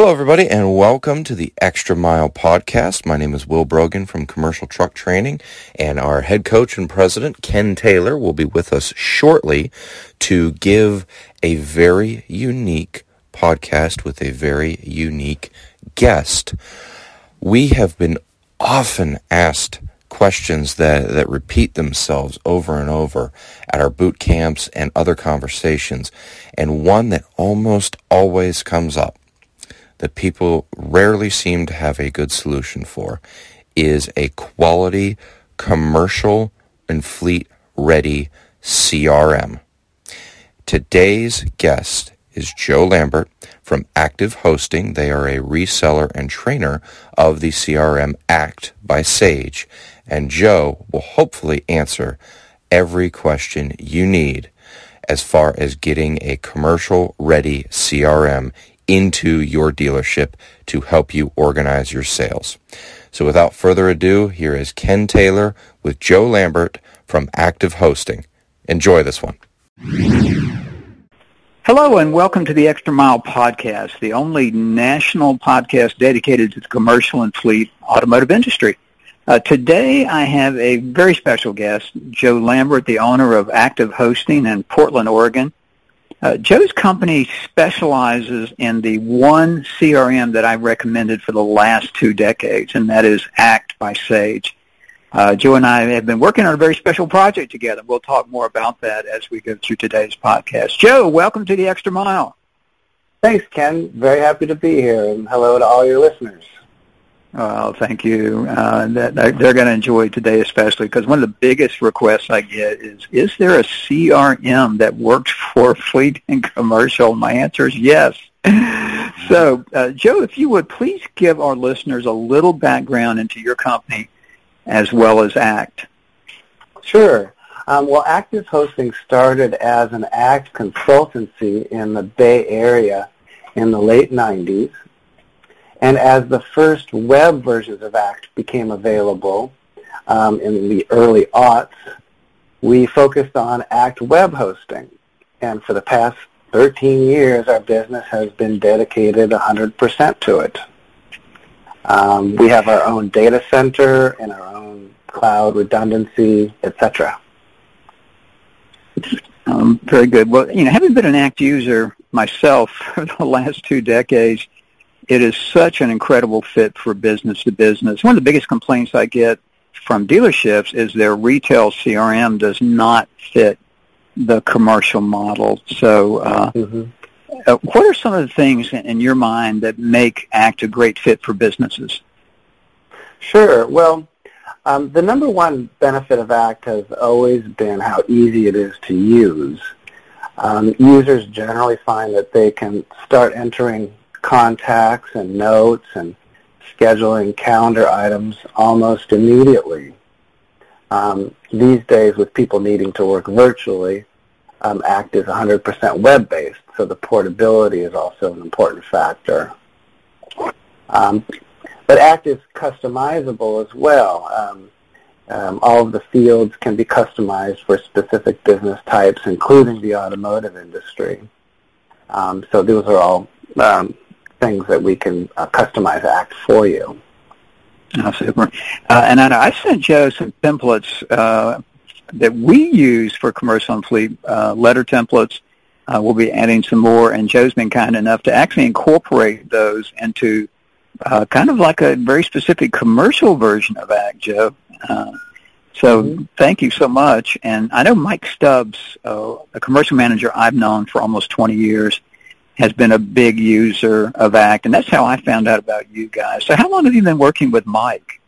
Hello, everybody, and welcome to the Extra Mile podcast. My name is Will Brogan from Commercial Truck Training, and our head coach and president, Ken Taylor, will be with us shortly to give a very unique podcast with a very unique guest. We have been often asked questions that, that repeat themselves over and over at our boot camps and other conversations, and one that almost always comes up that people rarely seem to have a good solution for is a quality commercial and fleet ready CRM. Today's guest is Joe Lambert from Active Hosting. They are a reseller and trainer of the CRM Act by Sage. And Joe will hopefully answer every question you need as far as getting a commercial ready CRM into your dealership to help you organize your sales. So without further ado, here is Ken Taylor with Joe Lambert from Active Hosting. Enjoy this one. Hello and welcome to the Extra Mile Podcast, the only national podcast dedicated to the commercial and fleet automotive industry. Uh, today I have a very special guest, Joe Lambert, the owner of Active Hosting in Portland, Oregon. Uh, Joe's company specializes in the one CRM that I've recommended for the last two decades, and that is Act by Sage. Uh, Joe and I have been working on a very special project together. We'll talk more about that as we go through today's podcast. Joe, welcome to the Extra Mile. Thanks, Ken. Very happy to be here, and hello to all your listeners. Well, thank you. Uh, that, they're going to enjoy today especially because one of the biggest requests I get is, is there a CRM that works for fleet and commercial? My answer is yes. So, uh, Joe, if you would please give our listeners a little background into your company as well as ACT. Sure. Um, well, Active Hosting started as an ACT consultancy in the Bay Area in the late 90s. And as the first web versions of ACT became available um, in the early aughts, we focused on ACT web hosting. And for the past 13 years, our business has been dedicated 100% to it. Um, we have our own data center and our own cloud redundancy, etc. Um, very good. Well, you know, having been an ACT user myself for the last two decades, it is such an incredible fit for business to business. One of the biggest complaints I get from dealerships is their retail CRM does not fit the commercial model. So, uh, mm-hmm. uh, what are some of the things in your mind that make ACT a great fit for businesses? Sure. Well, um, the number one benefit of ACT has always been how easy it is to use. Um, users generally find that they can start entering contacts and notes and scheduling calendar items almost immediately. Um, these days, with people needing to work virtually, um, ACT is 100% web-based, so the portability is also an important factor. Um, but ACT is customizable as well. Um, um, all of the fields can be customized for specific business types, including the automotive industry. Um, so those are all um, things that we can uh, customize Act for you. Oh, super. Uh, and I, I sent Joe some templates uh, that we use for commercial and fleet uh, letter templates. Uh, we'll be adding some more, and Joe's been kind enough to actually incorporate those into uh, kind of like a very specific commercial version of ACT, Joe. So mm-hmm. thank you so much. And I know Mike Stubbs, uh, a commercial manager I've known for almost 20 years, has been a big user of ACT, and that's how I found out about you guys. So how long have you been working with Mike?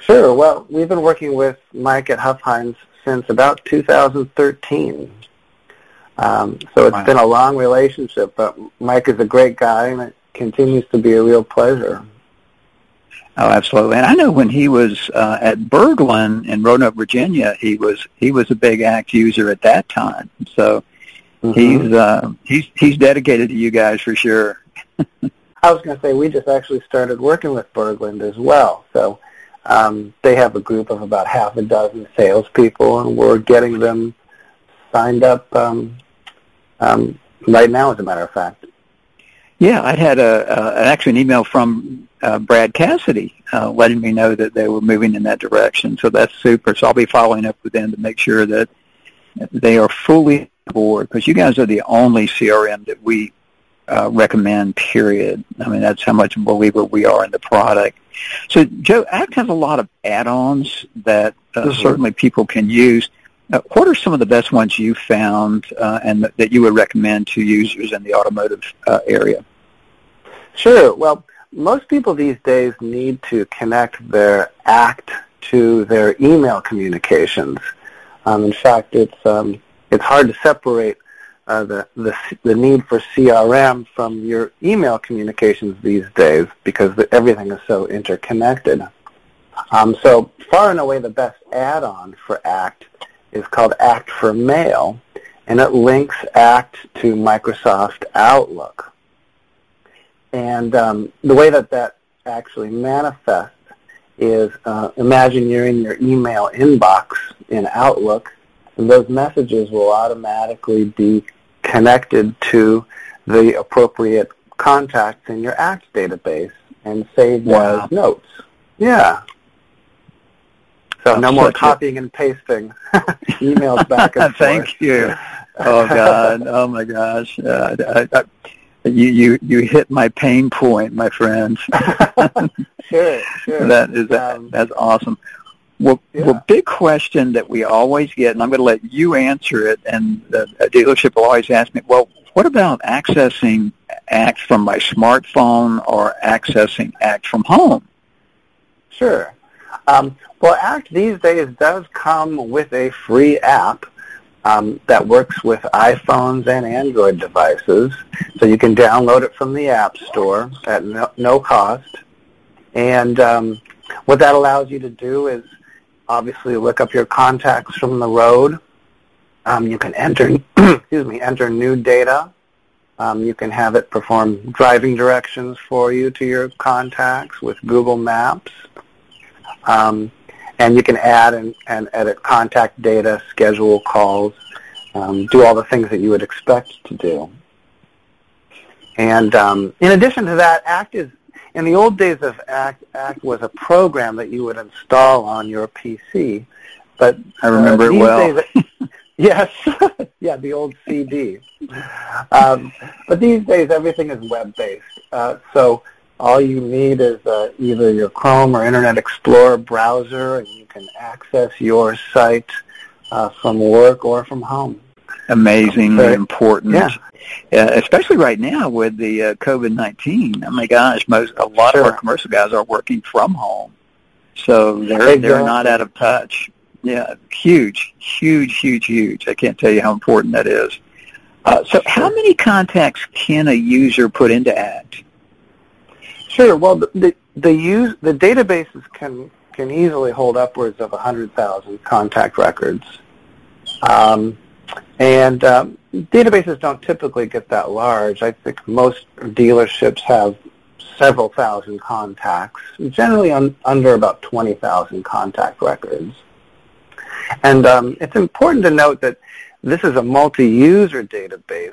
Sure. Well, we've been working with Mike at Huffines since about 2013. Um, so it's wow. been a long relationship, but Mike is a great guy, and it continues to be a real pleasure. Oh, absolutely. And I know when he was uh, at Berglund in Roanoke, Virginia, he was he was a big ACT user at that time. So Mm-hmm. He's uh, he's he's dedicated to you guys for sure. I was going to say we just actually started working with Berglund as well. So um, they have a group of about half a dozen salespeople, and we're getting them signed up um, um, right now, as a matter of fact. Yeah, I had a, uh, actually an email from uh, Brad Cassidy uh, letting me know that they were moving in that direction. So that's super. So I'll be following up with them to make sure that they are fully board because you guys are the only CRM that we uh, recommend, period. I mean, that's how much believer we are in the product. So, Joe, ACT has a lot of add-ons that uh, mm-hmm. certainly people can use. Uh, what are some of the best ones you found uh, and th- that you would recommend to users in the automotive uh, area? Sure. Well, most people these days need to connect their ACT to their email communications. Um, in fact, it's um, it's hard to separate uh, the, the, the need for CRM from your email communications these days because the, everything is so interconnected. Um, so far and away the best add-on for ACT is called ACT for Mail, and it links ACT to Microsoft Outlook. And um, the way that that actually manifests is uh, imagine you're in your email inbox in Outlook those messages will automatically be connected to the appropriate contacts in your ACT database and saved wow. as notes. Yeah. So no more copying and pasting emails back and forth. Thank you. Oh God. Oh my gosh. Uh, I, I, you you you hit my pain point, my friends. sure, sure. That is um, that's awesome. Well, yeah. well, big question that we always get, and I'm going to let you answer it. And the dealership will always ask me, "Well, what about accessing ACT from my smartphone or accessing ACT from home?" Sure. Um, well, ACT these days does come with a free app um, that works with iPhones and Android devices. So you can download it from the App Store at no, no cost. And um, what that allows you to do is obviously look up your contacts from the road. Um, you can enter, excuse me, enter new data. Um, you can have it perform driving directions for you to your contacts with Google Maps. Um, and you can add and, and, edit contact data, schedule calls, um, do all the things that you would expect to do. And um, in addition to that, ACT is in the old days of ACT, ACT was a program that you would install on your PC. But I remember uh, it well. Days, yes, yeah, the old CD. Um, but these days, everything is web-based. Uh, so all you need is uh, either your Chrome or Internet Explorer browser, and you can access your site uh, from work or from home. Amazingly important. Yeah uh, especially right now with the uh, COVID-19. Oh my gosh, most a lot sure. of our commercial guys are working from home, so they're exactly. they're not out of touch. Yeah, huge, huge, huge, huge. I can't tell you how important that is. Uh, so, how many contacts can a user put into ACT? Sure. Well, the the, the use the databases can can easily hold upwards of 100,000 contact records. Um, and um, databases don't typically get that large. I think most dealerships have several thousand contacts, generally un- under about 20,000 contact records. And um, it's important to note that this is a multi-user database,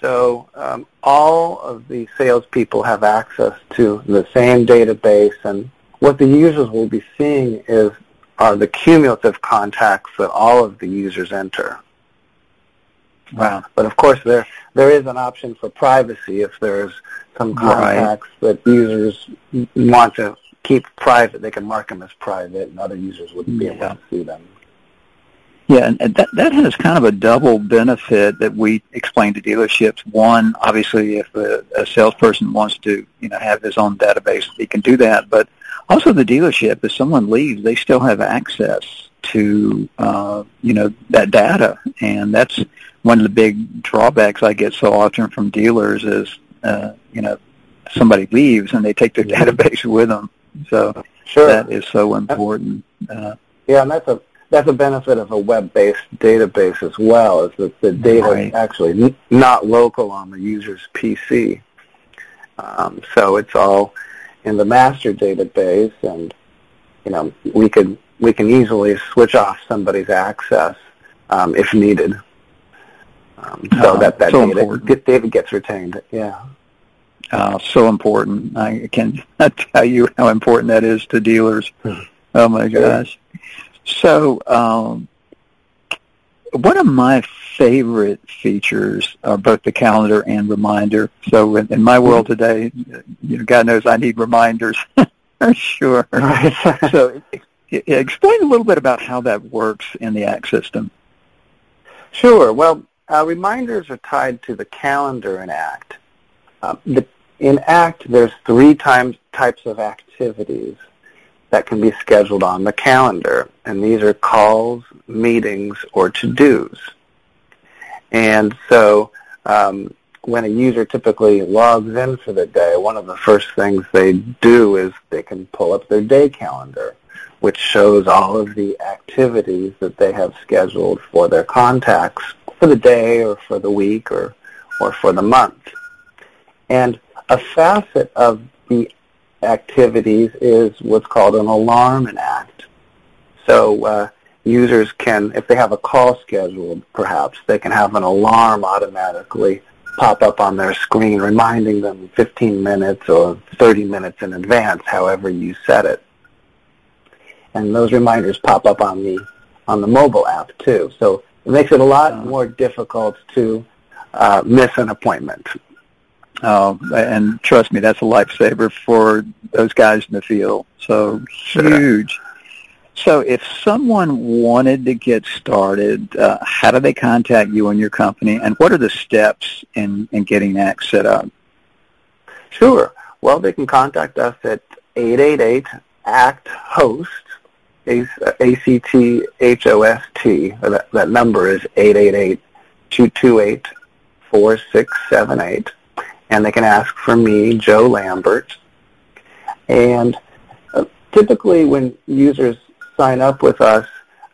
so um, all of the salespeople have access to the same database, and what the users will be seeing is are the cumulative contacts that all of the users enter. Wow. But of course, there there is an option for privacy if there's some contacts right. that users want to keep private. They can mark them as private, and other users wouldn't be able to see them. Yeah, and that that has kind of a double benefit that we explain to dealerships. One, obviously, if a, a salesperson wants to, you know, have his own database, he can do that. But also, the dealership, if someone leaves, they still have access to, uh, you know, that data, and that's one of the big drawbacks I get so often from dealers is, uh, you know, somebody leaves and they take their database with them. So sure. that is so important. Uh, yeah, and that's a that's a benefit of a web-based database as well, is that the data right. is actually not local on the user's PC. Um, so it's all in the master database, and you know we could we can easily switch off somebody's access um, if needed. Um, so uh, that that so data, data gets retained. Yeah. Uh, so important. I can tell you how important that is to dealers. Hmm. Oh my gosh. So, um, one of my favorite features are both the calendar and reminder. So in, in my world today, you know, God knows I need reminders. sure. so explain a little bit about how that works in the ACT system. Sure. Well, uh, reminders are tied to the calendar in ACT. The, in ACT, there's three times, types of activities that can be scheduled on the calendar, and these are calls, meetings, or to-dos. And so um, when a user typically logs in for the day, one of the first things they do is they can pull up their day calendar, which shows all of the activities that they have scheduled for their contacts for the day or for the week or, or for the month. And a facet of the activities is what's called an alarm in ACT. So uh, users can, if they have a call scheduled, perhaps, they can have an alarm automatically pop up on their screen reminding them 15 minutes or 30 minutes in advance, however you set it. And those reminders pop up on the on the mobile app too. So it makes it a lot more difficult to uh, miss an appointment. Oh, and trust me, that's a lifesaver for those guys in the field. So huge. So if someone wanted to get started, uh, how do they contact you and your company, and what are the steps in, in getting ACT set up? Sure. Well, they can contact us at 888-ACT-HOST, A-C-T-H-O-S-T. That, that number is 888-228-4678 and they can ask for me, Joe Lambert. And uh, typically when users sign up with us,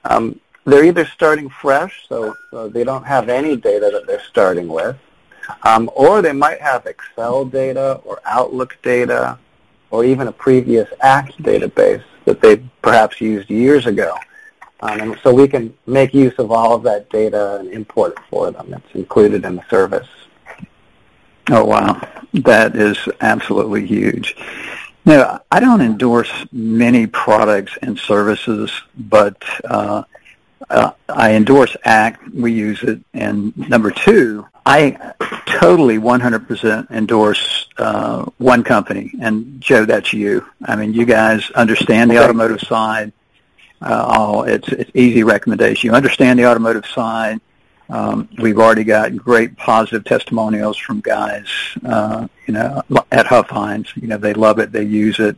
um, they're either starting fresh, so, so, they don't have any data that they're starting with, um, or they might have Excel data or Outlook data or even a previous ACT database that they perhaps used years ago. Um, and so we can make use of all of that data and import it for them. It's included in the service. Oh, wow. That is absolutely huge. Now, I don't endorse many products and services, but uh, uh, I endorse ACT. We use it. And number two, I totally 100% endorse uh, one company. And Joe, that's you. I mean, you guys understand the automotive side. Uh, oh, it's, it's easy recommendation. You understand the automotive side. Um, we've already got great positive testimonials from guys, uh, you know, at Huffines. You know, they love it, they use it,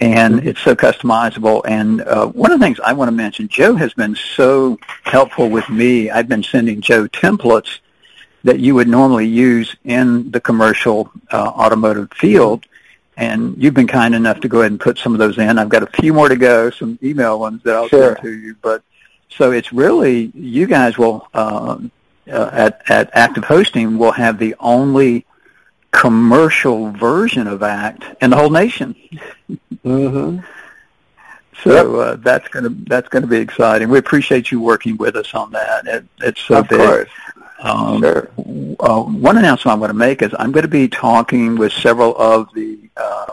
and it's so customizable. And uh, one of the things I want to mention, Joe has been so helpful with me. I've been sending Joe templates that you would normally use in the commercial uh, automotive field. And you've been kind enough to go ahead and put some of those in. I've got a few more to go, some email ones that I'll sure. send to you. But so it's really you guys will uh, uh, at at Active Hosting will have the only commercial version of ACT in the whole nation. mm-hmm. So uh, that's going to that's to be exciting. We appreciate you working with us on that. It, it's so of big. Course. Um, sure. Uh, one announcement I want to make is I'm going to be talking with several of the uh,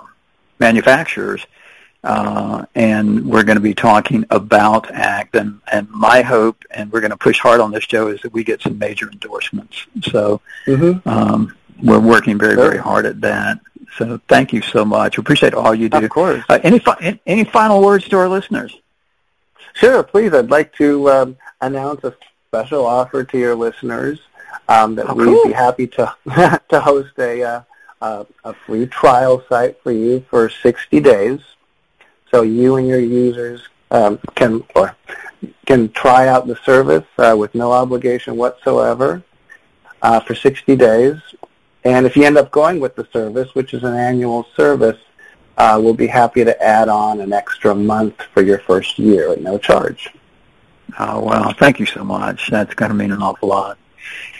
manufacturers uh, and we're going to be talking about ACT. And, and my hope, and we're going to push hard on this, Joe, is that we get some major endorsements. So mm-hmm. um, we're working very, very hard at that. So thank you so much. We appreciate all you do. Of course. Uh, any, fi- any final words to our listeners? Sure, please. I'd like to um, announce a special offer to your listeners um, that oh, we'd cool. be happy to to host a, uh, a free trial site for you for 60 days so you and your users um, can or can try out the service uh, with no obligation whatsoever uh, for 60 days. And if you end up going with the service, which is an annual service, uh, we'll be happy to add on an extra month for your first year at no charge. Oh, well, thank you so much. That's going to mean an awful lot.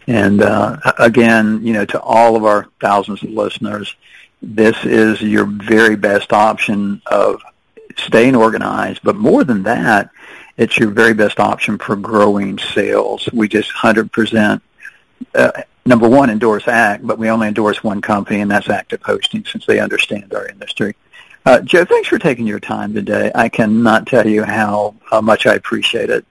And uh, again, you know, to all of our thousands of listeners, this is your very best option of staying organized. But more than that, it's your very best option for growing sales. We just 100% uh, number one, endorse ACT, but we only endorse one company, and that's Active Hosting, since they understand our industry. Uh, Joe, thanks for taking your time today. I cannot tell you how, how much I appreciate it.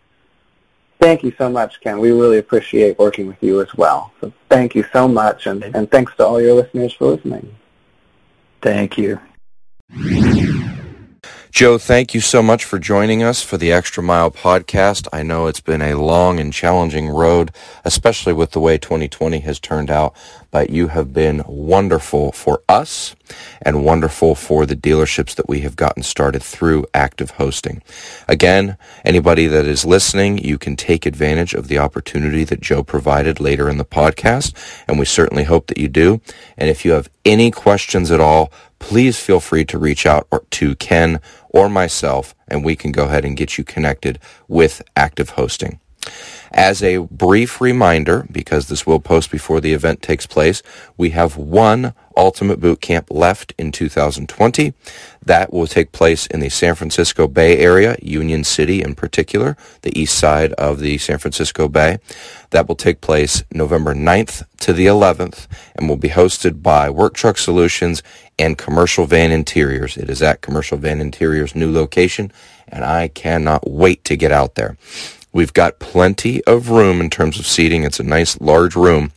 Thank you so much, Ken. We really appreciate working with you as well. So thank you so much, and, and thanks to all your listeners for listening. Thank you. Joe, thank you so much for joining us for the Extra Mile podcast. I know it's been a long and challenging road, especially with the way 2020 has turned out, but you have been wonderful for us and wonderful for the dealerships that we have gotten started through active hosting. Again, anybody that is listening, you can take advantage of the opportunity that Joe provided later in the podcast, and we certainly hope that you do. And if you have any questions at all, please feel free to reach out to Ken or myself, and we can go ahead and get you connected with Active Hosting. As a brief reminder, because this will post before the event takes place, we have one Ultimate Boot Camp left in 2020. That will take place in the San Francisco Bay Area, Union City in particular, the east side of the San Francisco Bay. That will take place November 9th to the 11th and will be hosted by Work Truck Solutions and Commercial Van Interiors. It is at Commercial Van Interiors' new location, and I cannot wait to get out there. We've got plenty of room in terms of seating. It's a nice large room.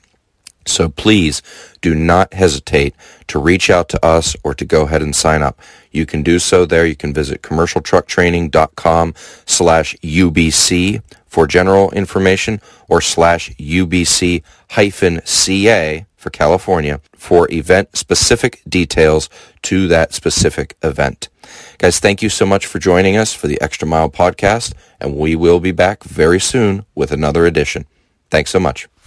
So please do not hesitate to reach out to us or to go ahead and sign up. You can do so there. You can visit commercialtrucktraining.com slash UBC for general information or slash UBC hyphen CA for California for event specific details to that specific event. Guys, thank you so much for joining us for the Extra Mile podcast, and we will be back very soon with another edition. Thanks so much.